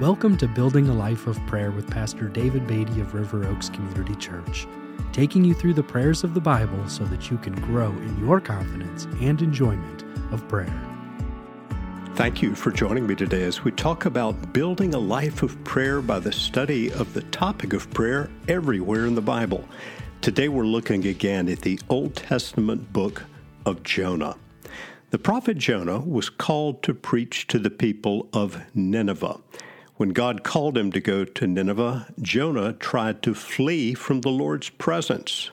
Welcome to Building a Life of Prayer with Pastor David Beatty of River Oaks Community Church, taking you through the prayers of the Bible so that you can grow in your confidence and enjoyment of prayer. Thank you for joining me today as we talk about building a life of prayer by the study of the topic of prayer everywhere in the Bible. Today we're looking again at the Old Testament book of Jonah. The prophet Jonah was called to preach to the people of Nineveh. When God called him to go to Nineveh, Jonah tried to flee from the Lord's presence.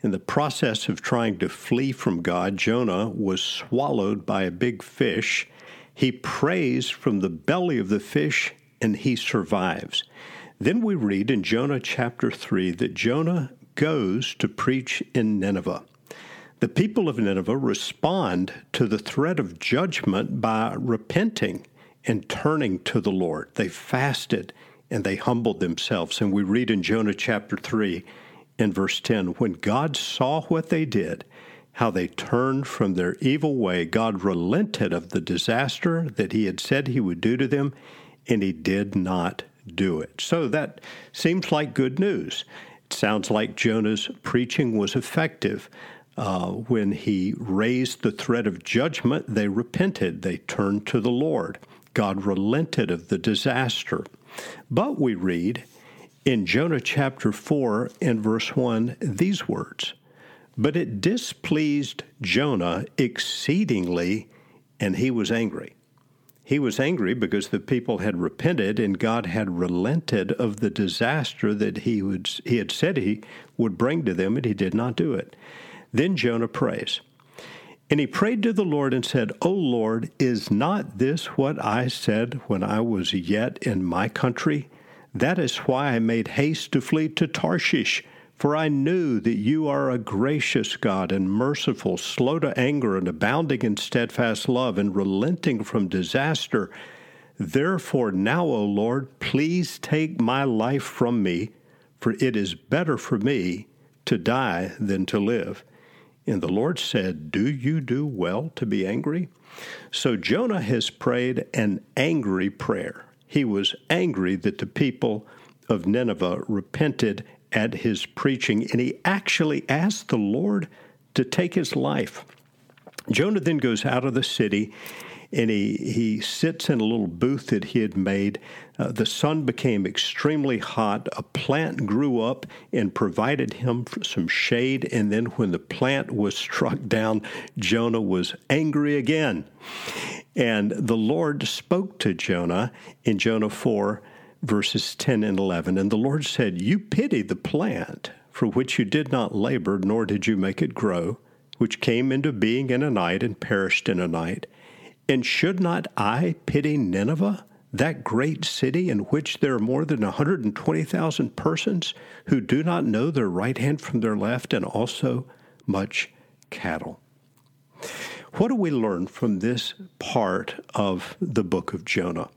In the process of trying to flee from God, Jonah was swallowed by a big fish. He prays from the belly of the fish and he survives. Then we read in Jonah chapter 3 that Jonah goes to preach in Nineveh. The people of Nineveh respond to the threat of judgment by repenting and turning to the Lord. They fasted and they humbled themselves. And we read in Jonah chapter 3 in verse 10 when God saw what they did, how they turned from their evil way, God relented of the disaster that he had said he would do to them, and he did not do it. So that seems like good news. It sounds like Jonah's preaching was effective. Uh, when he raised the threat of judgment, they repented. They turned to the Lord. God relented of the disaster. But we read in Jonah chapter 4 and verse 1 these words But it displeased Jonah exceedingly, and he was angry. He was angry because the people had repented and God had relented of the disaster that he, would, he had said he would bring to them, and he did not do it. Then Jonah prays. And he prayed to the Lord and said, O Lord, is not this what I said when I was yet in my country? That is why I made haste to flee to Tarshish, for I knew that you are a gracious God and merciful, slow to anger, and abounding in steadfast love, and relenting from disaster. Therefore, now, O Lord, please take my life from me, for it is better for me to die than to live. And the Lord said, Do you do well to be angry? So Jonah has prayed an angry prayer. He was angry that the people of Nineveh repented at his preaching, and he actually asked the Lord to take his life. Jonah then goes out of the city and he, he sits in a little booth that he had made. Uh, the sun became extremely hot. A plant grew up and provided him some shade. And then, when the plant was struck down, Jonah was angry again. And the Lord spoke to Jonah in Jonah 4, verses 10 and 11. And the Lord said, You pity the plant for which you did not labor, nor did you make it grow, which came into being in a night and perished in a night. And should not I pity Nineveh, that great city in which there are more than 120,000 persons who do not know their right hand from their left, and also much cattle? What do we learn from this part of the book of Jonah?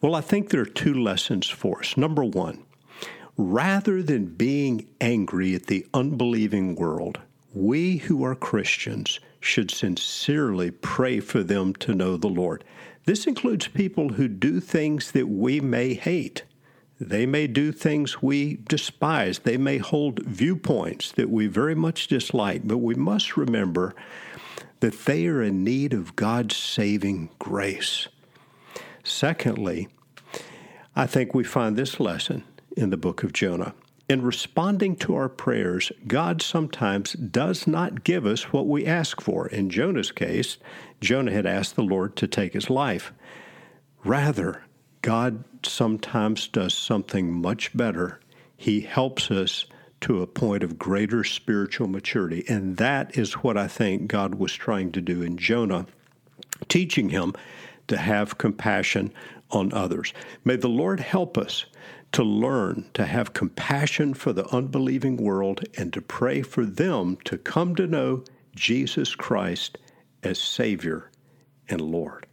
Well, I think there are two lessons for us. Number one, rather than being angry at the unbelieving world, we who are Christians should sincerely pray for them to know the Lord. This includes people who do things that we may hate. They may do things we despise. They may hold viewpoints that we very much dislike, but we must remember that they are in need of God's saving grace. Secondly, I think we find this lesson in the book of Jonah. In responding to our prayers, God sometimes does not give us what we ask for. In Jonah's case, Jonah had asked the Lord to take his life. Rather, God sometimes does something much better. He helps us to a point of greater spiritual maturity. And that is what I think God was trying to do in Jonah, teaching him to have compassion on others. May the Lord help us to learn to have compassion for the unbelieving world and to pray for them to come to know Jesus Christ as Savior and Lord.